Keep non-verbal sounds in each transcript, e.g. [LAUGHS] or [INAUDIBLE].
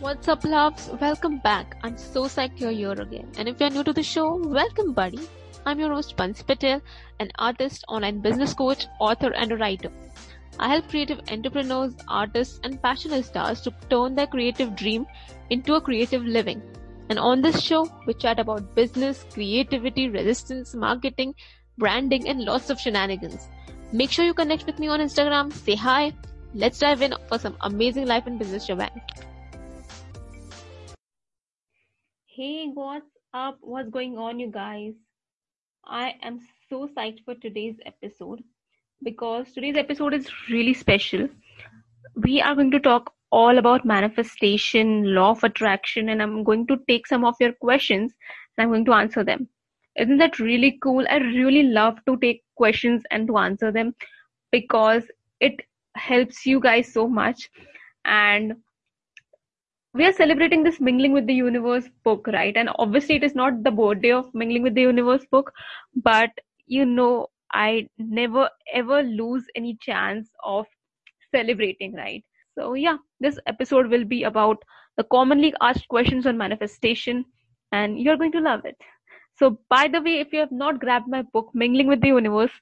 What's up, loves? Welcome back. I'm so psyched you're here again. And if you're new to the show, welcome, buddy. I'm your host, Bansi Patel, an artist, online business coach, author, and a writer. I help creative entrepreneurs, artists, and passionate stars to turn their creative dream into a creative living. And on this show, we chat about business, creativity, resistance, marketing, branding, and lots of shenanigans. Make sure you connect with me on Instagram, say hi. Let's dive in for some amazing life and business shebang. Hey, what's up? What's going on, you guys? I am so psyched for today's episode because today's episode is really special. We are going to talk all about manifestation, law of attraction, and I'm going to take some of your questions and I'm going to answer them. Isn't that really cool? I really love to take questions and to answer them because it helps you guys so much. And we are celebrating this mingling with the universe book right? And obviously it is not the birthday of mingling with the universe book but you know i never ever lose any chance of celebrating right? So yeah this episode will be about the commonly asked questions on manifestation and you're going to love it. So by the way if you have not grabbed my book mingling with the universe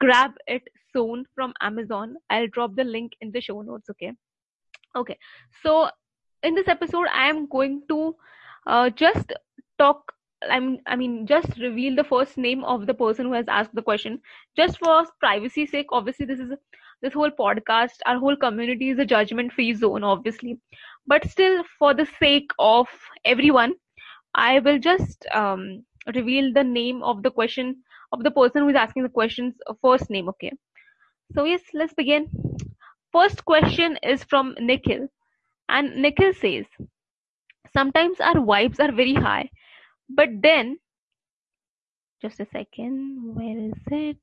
grab it soon from amazon. I'll drop the link in the show notes okay? Okay so in this episode i am going to uh, just talk I'm, I mean, just reveal the first name of the person who has asked the question, just for privacy sake. Obviously, this is this whole podcast, our whole community is a judgment-free zone, obviously. But still, for the sake of everyone, I will just um, reveal the name of the question of the person who is asking the question's first name. Okay. So yes, let's begin. First question is from Nikhil. And Nikhil says, sometimes our vibes are very high, but then, just a second, where is it?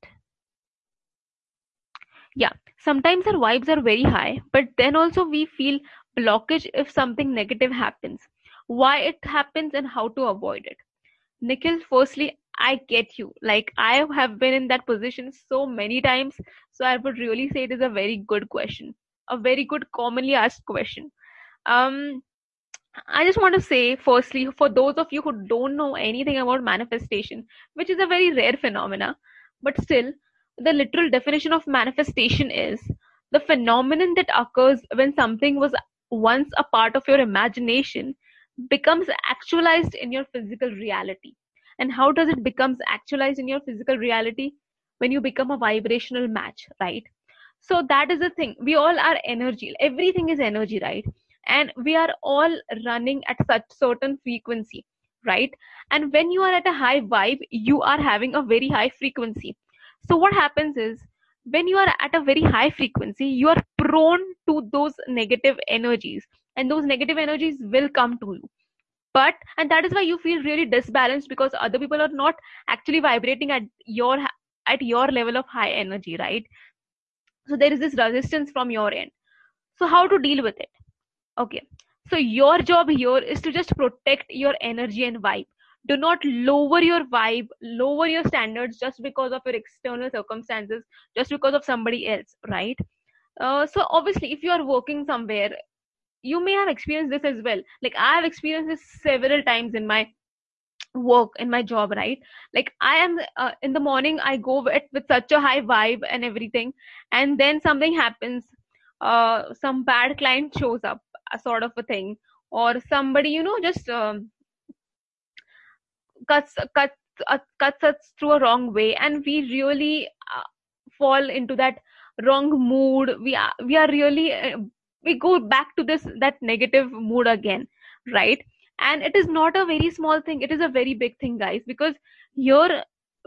Yeah, sometimes our vibes are very high, but then also we feel blockage if something negative happens. Why it happens and how to avoid it. Nikhil, firstly, I get you. Like, I have been in that position so many times. So, I would really say it is a very good question, a very good commonly asked question um I just want to say, firstly, for those of you who don't know anything about manifestation, which is a very rare phenomena, but still, the literal definition of manifestation is the phenomenon that occurs when something was once a part of your imagination becomes actualized in your physical reality. And how does it becomes actualized in your physical reality? When you become a vibrational match, right? So that is the thing. We all are energy. Everything is energy, right? And we are all running at such certain frequency right? And when you are at a high vibe you are having a very high frequency. So what happens is when you are at a very high frequency you are prone to those negative energies. And those negative energies will come to you. But and that is why you feel really disbalanced because other people are not actually vibrating at your at your level of high energy right? So there is this resistance from your end. So how to deal with it Okay. So your job here is to just protect your energy and vibe. Do not lower your vibe, lower your standards just because of your external circumstances, just because of somebody else, right? Uh, so obviously, if you are working somewhere, you may have experienced this as well. Like I have experienced this several times in my work in my job right like i am uh, in the morning i go with, with such a high vibe and everything and then something happens uh, some bad client shows up sort of a thing. Or somebody you know just um, cuts cuts uh, cuts us through a wrong way and we really uh, fall into that wrong mood. We are we are really uh, we go back to this that negative mood again right? And it is not a very small thing. It is a very big thing guys because here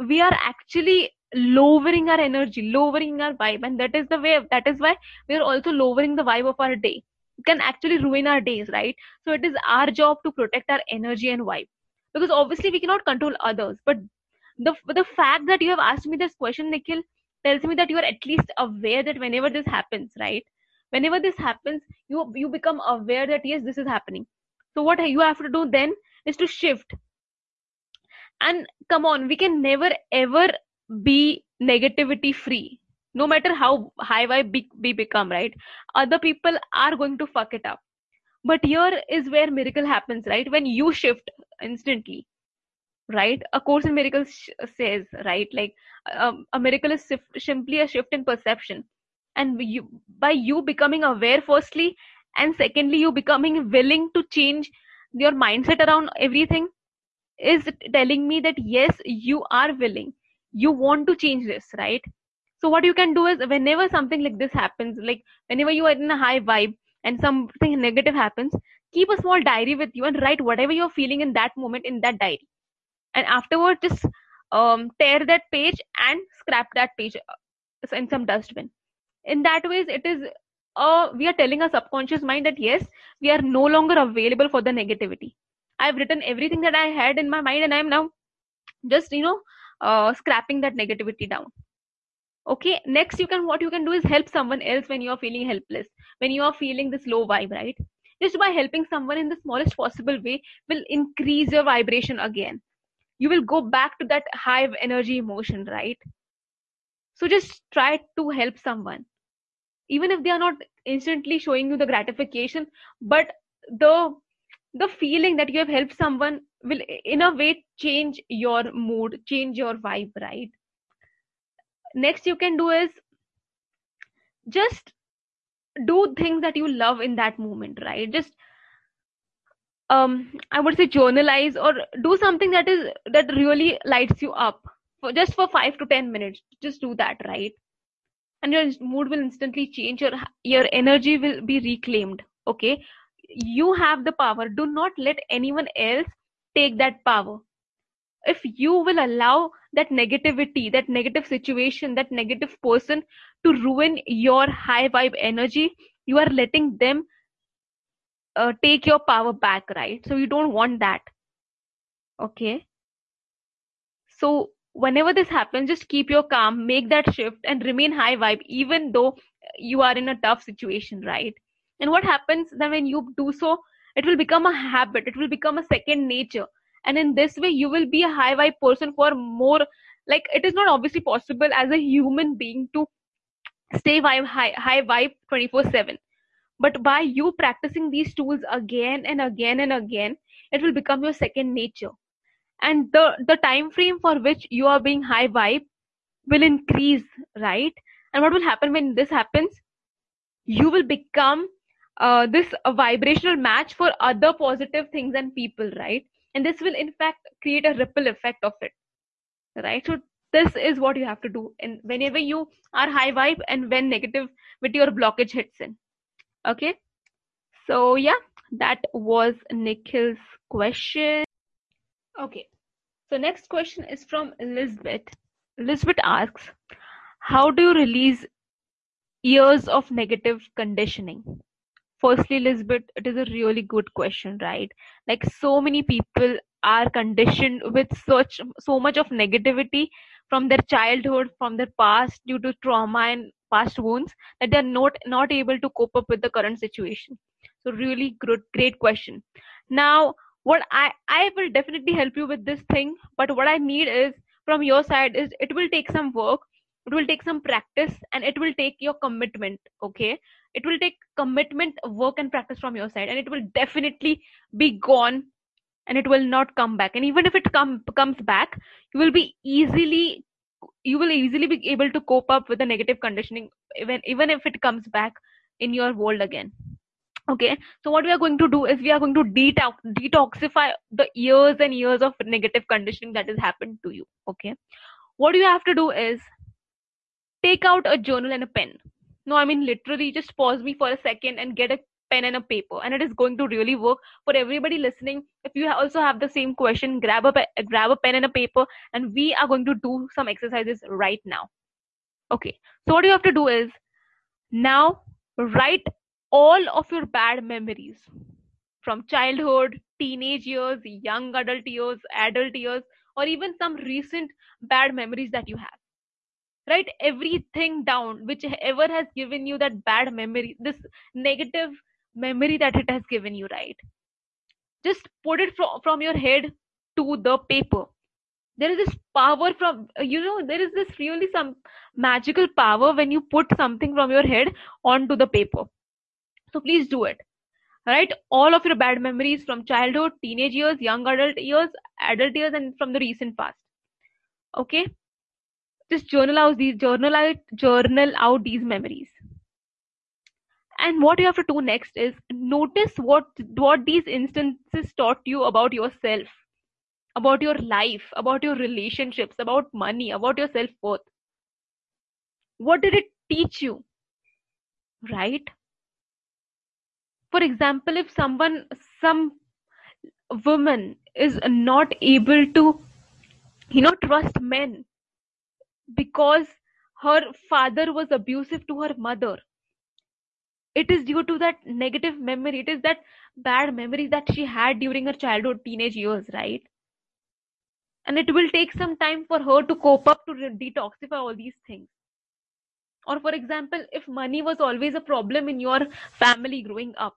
we are actually lowering our energy lowering our vibe and that is the way that is why we are also lowering the vibe of our day can actually ruin our days right? So it is our job to protect our energy and vibe. Because obviously we cannot control others. But the the fact that you have asked me this question nikhil tells me that you are at least aware that whenever this happens right? Whenever this happens you you become aware that yes this is happening. So what you have to do then is to shift. And come on we can never ever be negativity free no matter how high we become right? Other people are going to fuck it up. But here is where miracle happens right? When you shift instantly right? A course in miracles sh- says right? Like um, a miracle is sif- simply a shift in perception. And you by you becoming aware firstly and secondly you becoming willing to change your mindset around everything is telling me that yes you are willing. You want to change this right so what you can do is whenever something like this happens like whenever you are in a high vibe and something negative happens keep a small diary with you and write whatever you're feeling in that moment in that diary. And afterward just um, tear that page and scrap that page uh, in some dustbin. In that ways it is uh, we are telling our subconscious mind that yes we are no longer available for the negativity. I've written everything that i had in my mind and i'm now just you know uh, scrapping that negativity down okay next you can what you can do is help someone else when you are feeling helpless when you are feeling this low vibe right? Just by helping someone in the smallest possible way will increase your vibration again. You will go back to that high energy emotion right? So just try to help someone. Even if they are not instantly showing you the gratification but the the feeling that you have helped someone will in a way change your mood change your vibe right next you can do is just do things that you love in that moment right? Just um i would say journalize or do something that is that really lights you up for just for 5 to 10 minutes. Just do that right? And your mood will instantly change. Your your energy will be reclaimed okay? You have the power. Do not let anyone else take that power if you will allow that negativity that negative situation that negative person to ruin your high vibe energy you are letting them uh, take your power back right? So you don't want that. Okay? So whenever this happens just keep your calm make that shift and remain high vibe even though you are in a tough situation right? And what happens then when you do so? It will become a habit. It will become a second nature and in this way you will be a high vibe person for more like it is not obviously possible as a human being to stay vibe high, high vibe 24 7 but by you practicing these tools again and again and again it will become your second nature. And the the time frame for which you are being high vibe will increase right? And what will happen when this happens? You will become uh, this vibrational match for other positive things and people right and this will in fact create a ripple effect of it right? So this is what you have to do. And whenever you are high vibe and when negative with your blockage hits in okay? So yeah that was nikhil's question. Okay. So next question is from elizabeth. Elizabeth asks how do you release years of negative conditioning firstly elizabeth it is a really good question right? Like so many people are conditioned with such so much of negativity from their childhood from their past due to trauma and past wounds that they're not not able to cope up with the current situation. So really good great question. Now what i i will definitely help you with this thing but what i need is from your side is it will take some work it will take some practice and it will take your commitment okay? It will take commitment work and practice from your side and it will definitely be gone and it will not come back. And even if it come, comes back you will be easily you will easily be able to cope up with the negative conditioning even even if it comes back in your world again okay? So what we are going to do is we are going to detox detoxify the years and years of negative conditioning that has happened to you okay? What you have to do is take out a journal and a pen. No i mean literally just pause me for a second and get a pen and a paper and it is going to really work for everybody listening. If you also have the same question grab a grab a pen and a paper and we are going to do some exercises right now. Okay so what you have to do is now write all of your bad memories from childhood teenage years young adult years adult years or even some recent bad memories that you have write everything down whichever has given you that bad memory this negative memory that it has given you right? Just put it from, from your head to the paper. There is this power from you know there is this really some magical power when you put something from your head onto the paper. So please do it. Right? All of your bad memories from childhood teenage years young adult years adult years and from the recent past. Okay just journal out these journal out journal out these memories. And what you have to do next is notice what what these instances taught you about yourself about your life about your relationships about money about your self-worth. What did it teach you? Right? For example if someone some woman is not able to you know trust men because her father was abusive to her mother. It is due to that negative memory. It is that bad memory that she had during her childhood teenage years right? And it will take some time for her to cope up to detoxify all these things. Or for example if money was always a problem in your family growing up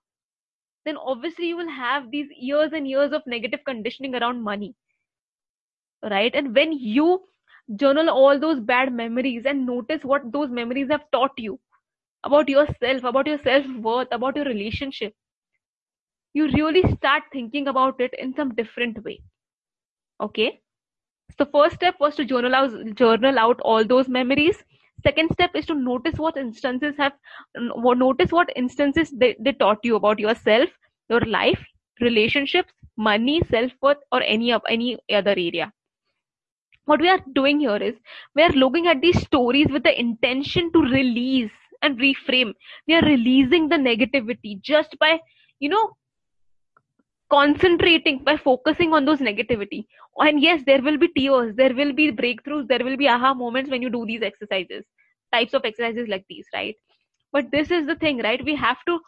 then obviously you will have these years and years of negative conditioning around money right? And when you journal all those bad memories and notice what those memories have taught you about yourself about your self-worth about your relationship. You really start thinking about it in some different way. Okay? So first step was to journal out journal out all those memories. Second step is to notice what instances have notice what instances they, they taught you about yourself your life relationships money self-worth or any of any other area what we are doing here is we are looking at these stories with the intention to release and reframe. We are releasing the negativity just by you know concentrating by focusing on those negativity. And yes there will be tears there will be breakthroughs there will be aha moments when you do these exercises types of exercises like these right? But this is the thing right? We have to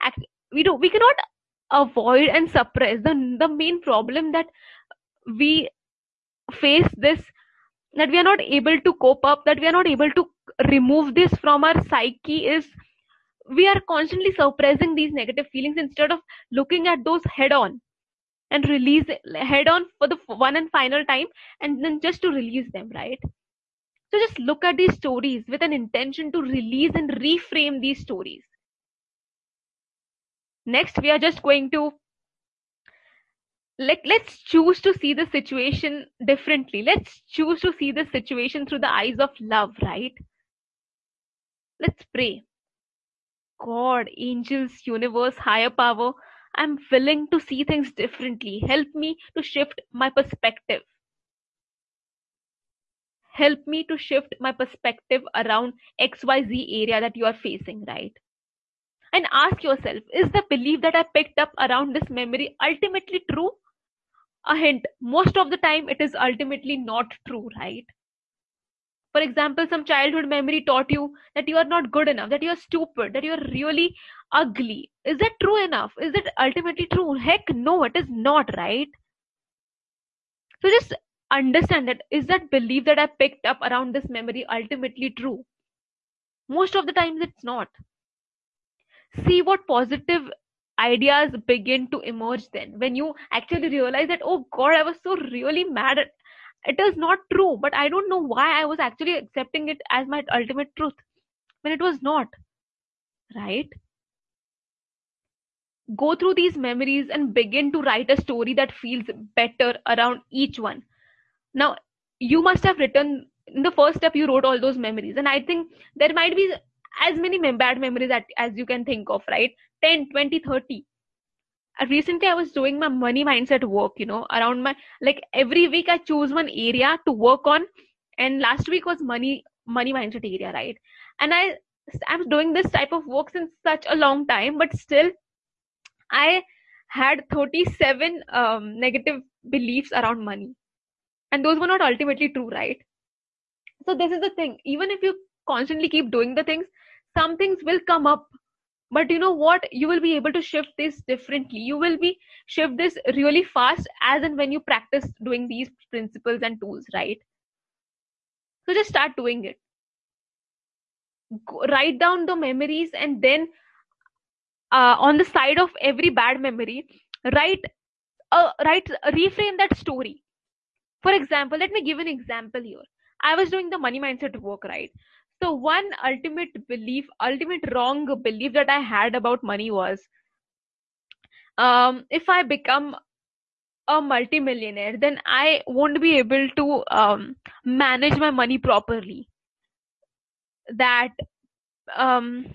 act we do we cannot avoid and suppress. The the main problem that we face this that we are not able to cope up that we are not able to remove this from our psyche is we are constantly suppressing these negative feelings instead of looking at those head on and release head on for the one and final time and then just to release them right? So just look at these stories with an intention to release and reframe these stories. Next we are just going to let's choose to see the situation differently. Let's choose to see the situation through the eyes of love right? Let's pray. God angels universe higher power i'm willing to see things differently. Help me to shift my perspective. Help me to shift my perspective around xyz area that you are facing right? And ask yourself is the belief that i picked up around this memory ultimately true a hint most of the time it is ultimately not true right? For example some childhood memory taught you that you are not good enough that you are stupid that you are really ugly. Is that true enough? Is it ultimately true? Heck no it is not right? So just understand that is that belief that i picked up around this memory ultimately true? Most of the times it's not. See what positive ideas begin to emerge then. When you actually realize that oh god i was so really mad at it is not true but i don't know why i was actually accepting it as my ultimate truth when it was not right? Go through these memories and begin to write a story that feels better around each one. Now you must have written in the first step you wrote all those memories and i think there might be as many bad memories as you can think of right? 10 20 30 uh, recently i was doing my money mindset work you know around my like every week i choose one area to work on and last week was money money mindset area right? And i i'm doing this type of work since such a long time but still i had 37 um, negative beliefs around money. And those were not ultimately true right? So this is the thing. Even if you constantly keep doing the things some things will come up but you know what? You will be able to shift this differently. You will be shift this really fast as and when you practice doing these principles and tools right? So just start doing it. Go, write down the memories and then uh, on the side of every bad memory write uh, write reframe that story. For example let me give an example here. I was doing the money mindset work right so one ultimate belief ultimate wrong belief that i had about money was um, if I become a multimillionaire, then I won't be able to um, manage my money properly. That um,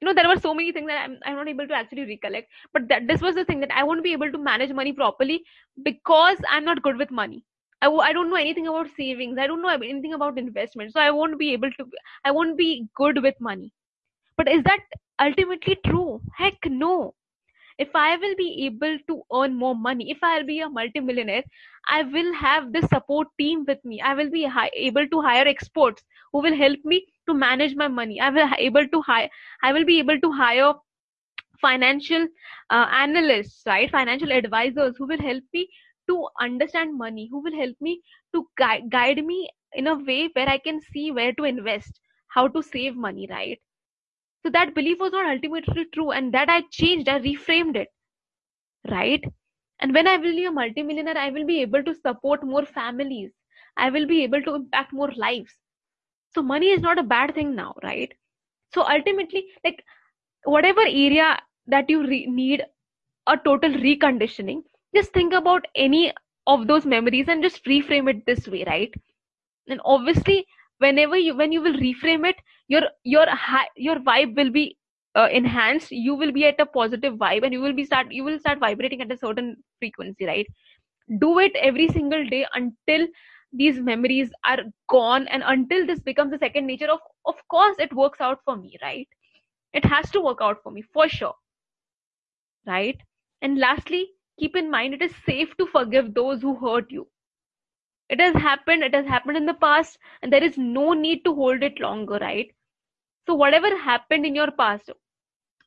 you know, there were so many things that I'm, I'm not able to actually recollect. But that this was the thing that I won't be able to manage money properly because I'm not good with money. I w- I don't know anything about savings. I don't know anything about investment. So I won't be able to. I won't be good with money. But is that ultimately true? Heck no if i will be able to earn more money if i'll be a multimillionaire i will have the support team with me i will be hi- able to hire experts who will help me to manage my money i will able to hire i will be able to hire financial uh, analysts right financial advisors who will help me to understand money who will help me to gui- guide me in a way where i can see where to invest how to save money right so that belief was not ultimately true, and that I changed, I reframed it, right? And when I will be a multimillionaire, I will be able to support more families. I will be able to impact more lives. So money is not a bad thing now, right? So ultimately, like whatever area that you re- need a total reconditioning, just think about any of those memories and just reframe it this way, right? And obviously, whenever you when you will reframe it your your your vibe will be uh, enhanced. You will be at a positive vibe and you will be start you will start vibrating at a certain frequency right? Do it every single day until these memories are gone and until this becomes a second nature of of course it works out for me right? It has to work out for me for sure right? And lastly keep in mind it is safe to forgive those who hurt you. It has happened it has happened in the past and there is no need to hold it longer right? So whatever happened in your past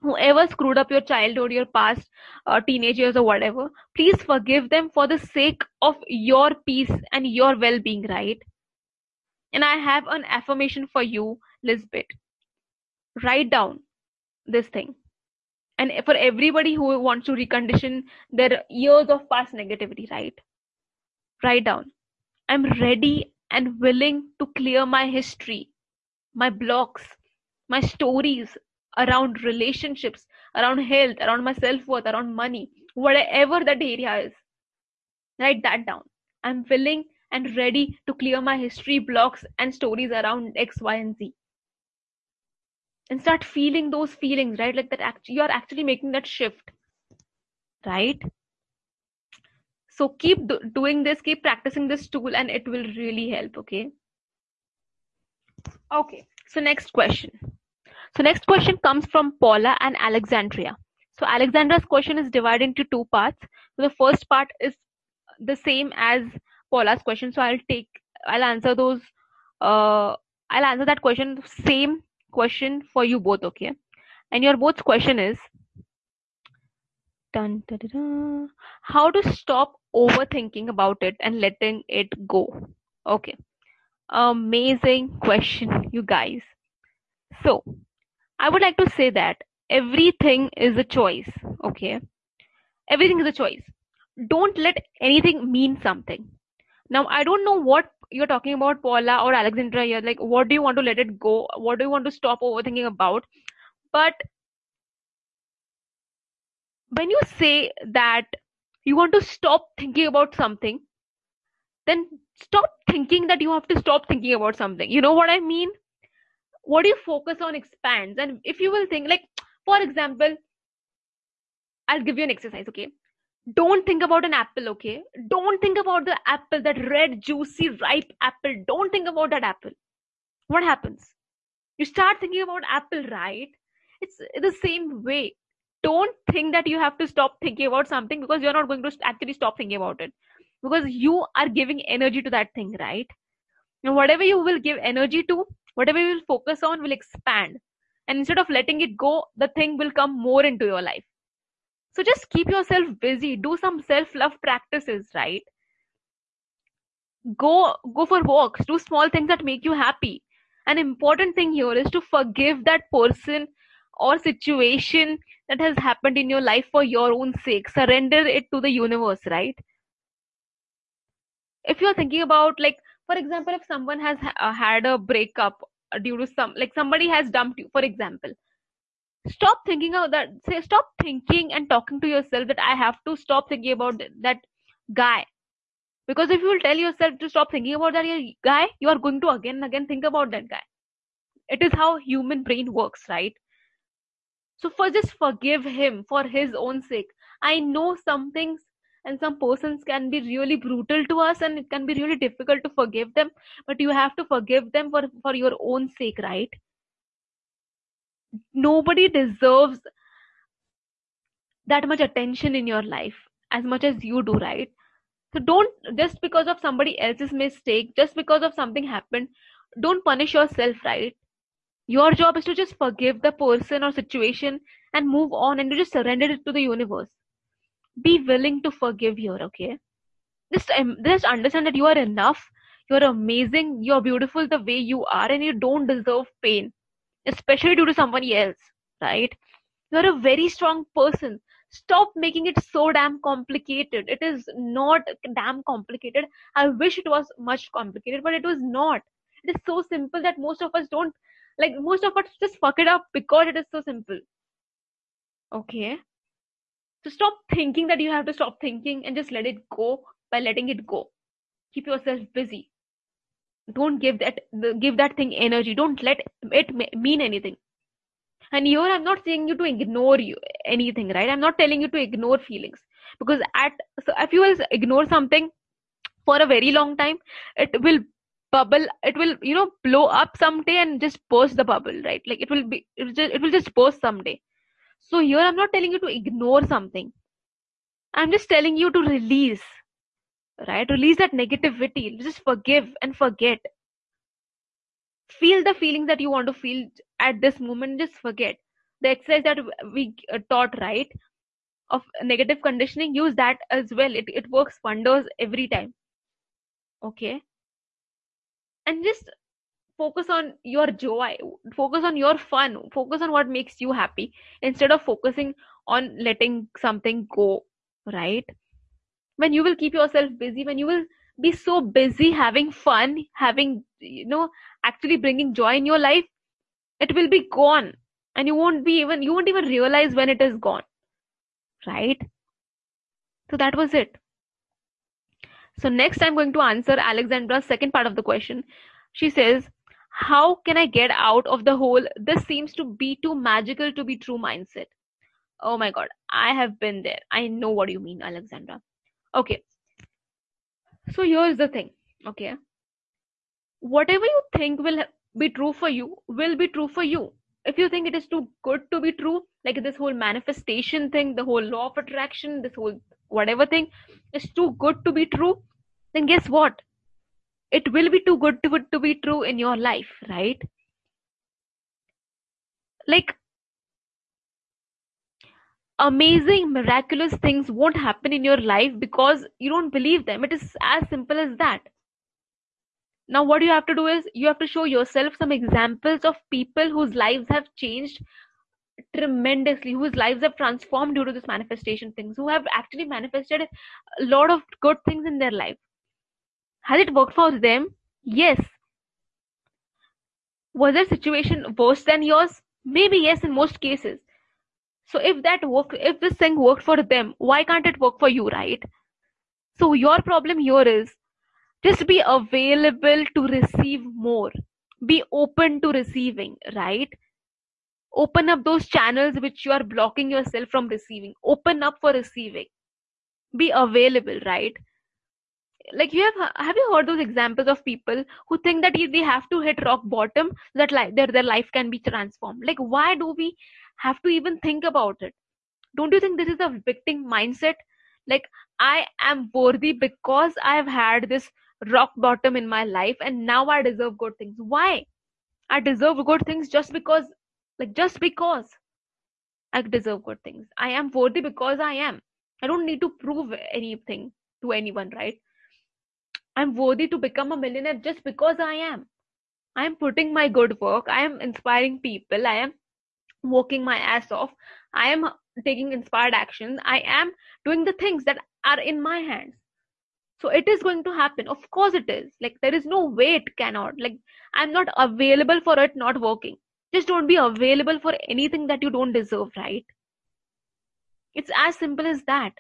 whoever screwed up your childhood your past uh, teenage years or whatever please forgive them for the sake of your peace and your well-being right? And i have an affirmation for you Elizabeth. Write down this thing and for everybody who wants to recondition their years of past negativity right write down i'm ready and willing to clear my history my blocks my stories around relationships, around health, around my self worth, around money, whatever that area is. Write that down. I'm willing and ready to clear my history blocks and stories around X, Y, and Z. And start feeling those feelings, right? Like that act- you are actually making that shift, right? So keep do- doing this, keep practicing this tool, and it will really help, okay? Okay, so next question. So next question comes from Paula and Alexandra. So Alexandra's question is divided into two parts. So the first part is the same as Paula's question. So I'll take, I'll answer those. Uh, I'll answer that question, same question for you both. Okay, and your both question is, dun, dun, dun, how to stop overthinking about it and letting it go. Okay, amazing question, you guys. So I would like to say that everything is a choice. Okay. Everything is a choice. Don't let anything mean something. Now, I don't know what you're talking about, Paula or Alexandra here. Like, what do you want to let it go? What do you want to stop overthinking about? But when you say that you want to stop thinking about something, then stop thinking that you have to stop thinking about something. You know what I mean? what do you focus on expands and if you will think like for example i'll give you an exercise okay don't think about an apple okay? Don't think about the apple that red juicy ripe apple. Don't think about that apple. What happens? You start thinking about apple right? It's the same way. Don't think that you have to stop thinking about something because you're not going to actually stop thinking about it. Because you are giving energy to that thing right? And whatever you will give energy to whatever you will focus on will expand. And instead of letting it go the thing will come more into your life so just keep yourself busy. Do some self love practices right? Go go for walks. Do small things that make you happy. An important thing here is to forgive that person or situation that has happened in your life for your own sake. Surrender it to the universe right? If you're thinking about like for example if someone has ha- uh, had a breakup due to some like somebody has dumped you for example stop thinking of that say stop thinking and talking to yourself that i have to stop thinking about that guy. Because if you will tell yourself to stop thinking about that guy you are going to again and again think about that guy. It is how human brain works right? So for just forgive him for his own sake. I know some things and some persons can be really brutal to us and it can be really difficult to forgive them but you have to forgive them for for your own sake right nobody deserves that much attention in your life as much as you do right? So don't just because of somebody else's mistake just because of something happened don't punish yourself right? Your job is to just forgive the person or situation and move on and to just surrender it to the universe. Be willing to forgive here okay? Just um, just understand that you are enough you're amazing you're beautiful the way you are and you don't deserve pain especially due to somebody else, right? You're a very strong person. Stop making it so damn complicated. It is not damn complicated. I wish it was much complicated, but it was not. It is so simple that most of us don't like most of us just fuck it up because it is so simple. Okay. So stop thinking that you have to stop thinking and just let it go by letting it go. Keep yourself busy don't give that give that thing energy. Don't let it mean anything. And here i'm not saying you to ignore you anything right? I'm not telling you to ignore feelings. Because at so if you will ignore something for a very long time it will bubble it will you know blow up someday and just burst the bubble right? Like it will be it will just, it will just burst someday. So here i'm not telling you to ignore something. I'm just telling you to release right? Release that negativity. Just forgive and forget. Feel the feelings that you want to feel at this moment just forget. The exercise that we uh, taught right of negative conditioning use that as well. It, it works wonders every time. Okay? And just focus on your joy. Focus on your fun. Focus on what makes you happy instead of focusing on letting something go right when you will keep yourself busy when you will be so busy having fun having you know actually bringing joy in your life it will be gone. And you won't be even you won't even realize when it is gone. Right? So that was it. So next i'm going to answer alexandra's second part of the question. She says how can i get out of the hole? This seems to be too magical to be true mindset. Oh my god i have been there. I know what you mean alexandra okay. So here's the thing. Okay. Whatever you think will be true for you will be true for you. If you think it is too good to be true like this whole manifestation thing the whole law of attraction this whole whatever thing is too good to be true then guess what? It will be too good to, to be true in your life right? Like amazing, miraculous things won't happen in your life because you don't believe them. It is as simple as that. Now, what you have to do is you have to show yourself some examples of people whose lives have changed tremendously, whose lives have transformed due to this manifestation things, who have actually manifested a lot of good things in their life. Has it worked for them? Yes. Was their situation worse than yours? Maybe yes, in most cases. So if that work, if this thing worked for them, why can't it work for you, right? So your problem here is just be available to receive more. Be open to receiving, right? Open up those channels which you are blocking yourself from receiving. Open up for receiving. Be available, right? like you have have you heard those examples of people who think that they have to hit rock bottom that like their, their life can be transformed like why do we have to even think about it. Don't you think this is a victim mindset? Like i am worthy because i have had this rock bottom in my life and now i deserve good things. Why? I deserve good things just because like just because i deserve good things. I am worthy because i am. I don't need to prove anything to anyone right? I'm worthy to become a millionaire just because i am. I am putting my good work. I am inspiring people. I am working my ass off. I am taking inspired actions. I am doing the things that are in my hands. So it is going to happen. Of course it is. Like there is no way it cannot. Like i'm not available for it not working. Just don't be available for anything that you don't deserve right? It's as simple as that.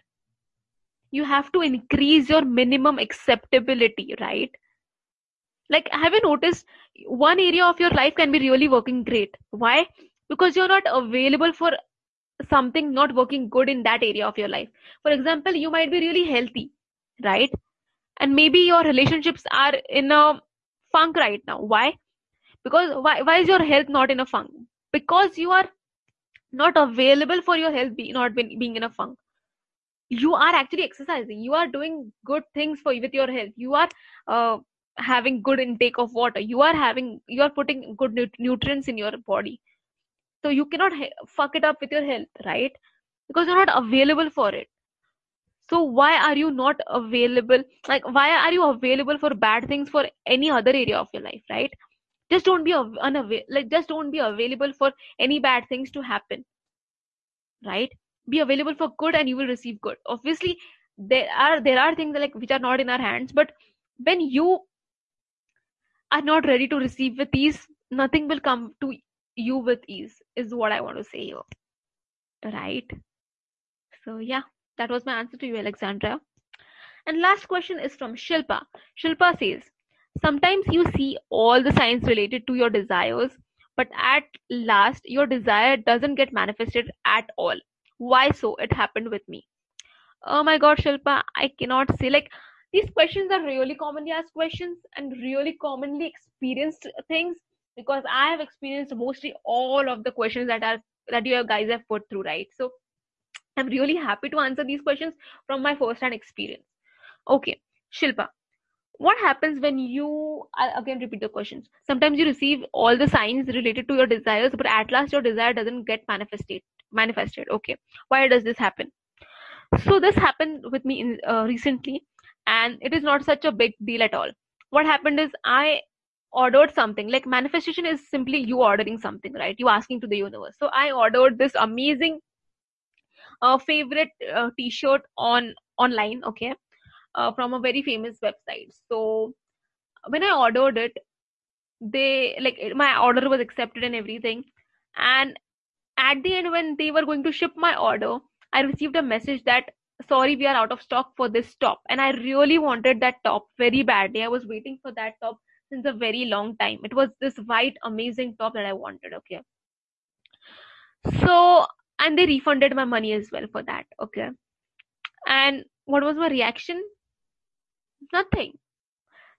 You have to increase your minimum acceptability right? Like have you noticed one area of your life can be really working great? Why because you're not available for something not working good in that area of your life. For example you might be really healthy right? And maybe your relationships are in a funk right now. Why? Because why, why is your health not in a funk? Because you are not available for your health be, not being, being in a funk. You are actually exercising. You are doing good things for with your health. You are uh, having good intake of water. You are having you are putting good nu- nutrients in your body so you cannot fuck it up with your health right? Because you're not available for it. So why are you not available? Like why are you available for bad things for any other area of your life right? Just don't be av- unavail- like just don't be available for any bad things to happen right? Be available for good and you will receive good. Obviously there are there are things like which are not in our hands but when you are not ready to receive with ease nothing will come to you with ease is what i want to say here. Right? So yeah that was my answer to you alexandra. And last question is from shilpa. Shilpa says sometimes you see all the signs related to your desires but at last your desire doesn't get manifested at all. Why so? It happened with me. Oh my god shilpa i cannot say like these questions are really commonly asked questions and really commonly experienced things because i have experienced mostly all of the questions that are that you guys have put through right? So i'm really happy to answer these questions from my first hand experience. Okay shilpa what happens when you I'll again repeat the questions. Sometimes you receive all the signs related to your desires but at last your desire doesn't get manifested manifested. Okay why does this happen? So this happened with me in, uh, recently and it is not such a big deal at all. What happened is i ordered something. Like manifestation is simply you ordering something right? You asking to the universe. So i ordered this amazing uh, favorite uh, t-shirt on online okay? Uh, from a very famous website. So when i ordered it they like my order was accepted and everything. And at the end when they were going to ship my order i received a message that sorry we are out of stock for this top. And i really wanted that top very badly. I was waiting for that top since a very long time. It was this white amazing top that i wanted okay? So and they refunded my money as well for that okay? And what was my reaction? Nothing.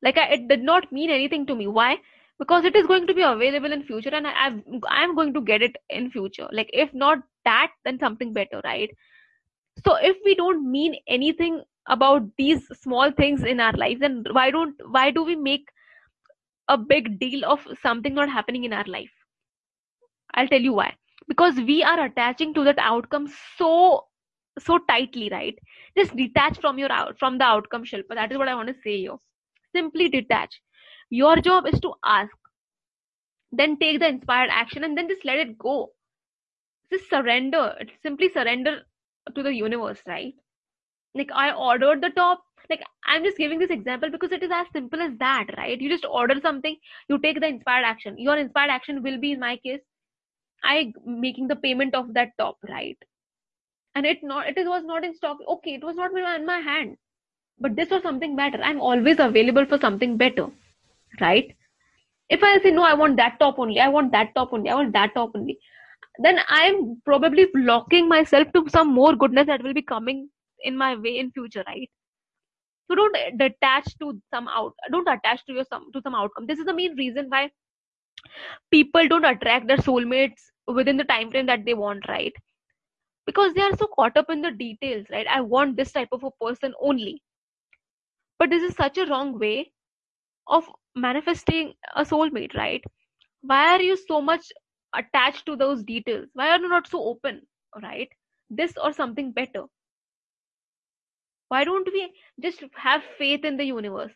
Like I, it did not mean anything to me. Why? Because it is going to be available in future and I, I've, i'm going to get it in future. Like if not that then something better right? So if we don't mean anything about these small things in our lives then why don't why do we make a big deal of something not happening in our life. I'll tell you why. Because we are attaching to that outcome so so tightly right? Just detach from your out from the outcome shilpa. That is what i want to say here. Simply detach. Your job is to ask then take the inspired action and then just let it go. Just surrender. Simply surrender to the universe right? Like i ordered the top like i'm just giving this example because it is as simple as that right? You just order something you take the inspired action. Your inspired action will be in my case i making the payment of that top right? And it not it was not in stock. Okay it was not in my hand. But this was something better. I'm always available for something better right? If i say no i want that top only. I want that top only. I want that top only then i'm probably blocking myself to some more goodness that will be coming in my way in future right so don't detach to some out don't attach to your some to some outcome. This is the main reason why people don't attract their soulmates within the time frame that they want right? Because they are so caught up in the details right? I want this type of a person only. But this is such a wrong way of manifesting a soulmate right? Why are you so much attached to those details? Why are you not so open right? This or something better why don't we just have faith in the universe?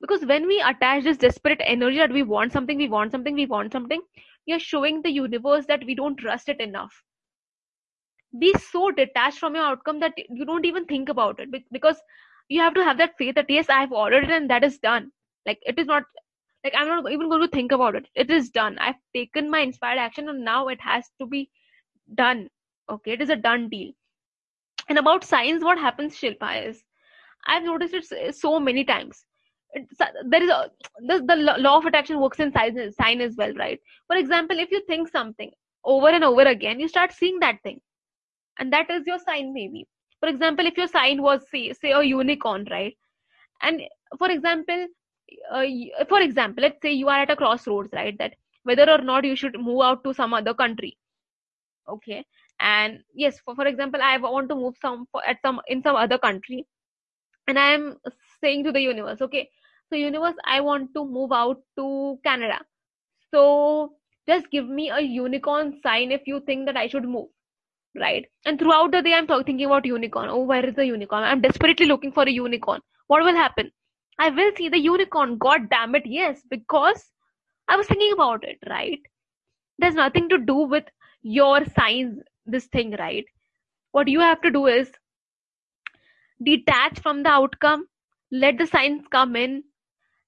Because when we attach this desperate energy that we want something we want something we want something we are showing the universe that we don't trust it enough. Be so detached from your outcome that you don't even think about it because you have to have that faith that yes i have ordered it and that is done. Like it is not like i'm not even going to think about it. It is done. I've taken my inspired action and now it has to be done. Okay it is a done deal and about science what happens shilpa is i've noticed it so many times. It's, there is a the, the law of attraction works in science, science as well right? For example if you think something over and over again you start seeing that thing. And that is your sign maybe. For example if your sign was say say a unicorn right? And for example uh, for example let's say you are at a crossroads right that whether or not you should move out to some other country okay and yes for, for example i want to move some for, at some in some other country. And i am saying to the universe okay so universe i want to move out to canada. So just give me a unicorn sign if you think that i should move right? And throughout the day i'm talk, thinking about unicorn. Oh where is the unicorn? I'm desperately looking for a unicorn. What will happen? I will see the unicorn. God damn it yes because i was thinking about it right? There's nothing to do with your signs this thing right? What you have to do is detach from the outcome let the signs come in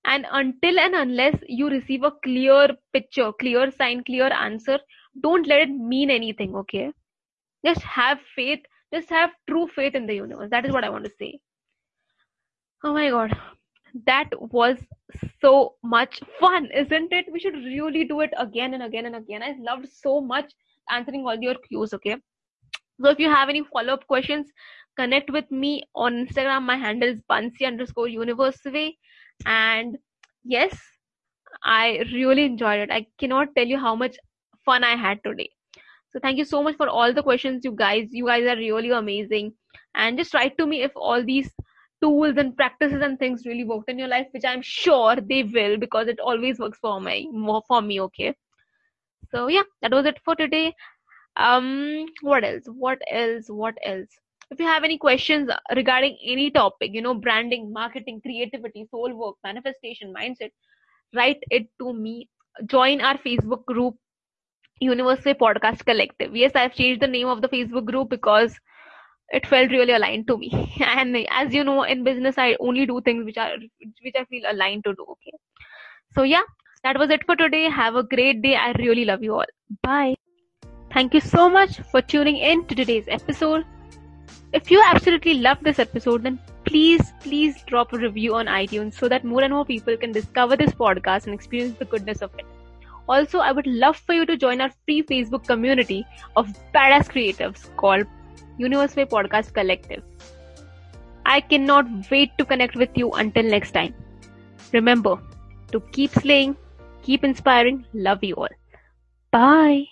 and until and unless you receive a clear picture clear sign clear answer don't let it mean anything okay? Just have faith just have true faith in the universe. That is what i want to say. Oh my god. That was so much fun isn't it? We should really do it again and again and again. I loved so much answering all your Q's okay so if you have any follow-up questions connect with me on instagram my handle is bansi underscore youniverseway and yes i really enjoyed it i cannot tell you how much fun i had today so thank you so much for all the questions, you guys. You guys are really amazing. And just write to me if all these tools and practices and things really worked in your life, which I'm sure they will because it always works for me. More for me, okay. So yeah, that was it for today. Um, what else? What else? What else? If you have any questions regarding any topic, you know, branding, marketing, creativity, soul work, manifestation, mindset, write it to me. Join our Facebook group Universal Podcast Collective. Yes, I've changed the name of the Facebook group because it felt really aligned to me. [LAUGHS] And as you know, in business, I only do things which are which I feel aligned to do. Okay. So yeah, that was it for today. Have a great day. I really love you all. Bye. Thank you so much for tuning in to today's episode. If you absolutely love this episode, then please, please drop a review on iTunes so that more and more people can discover this podcast and experience the goodness of it. Also, I would love for you to join our free Facebook community of badass creatives called Youniverse Way Podcast Collective. I cannot wait to connect with you until next time. Remember to keep slaying, keep inspiring, love you all. Bye.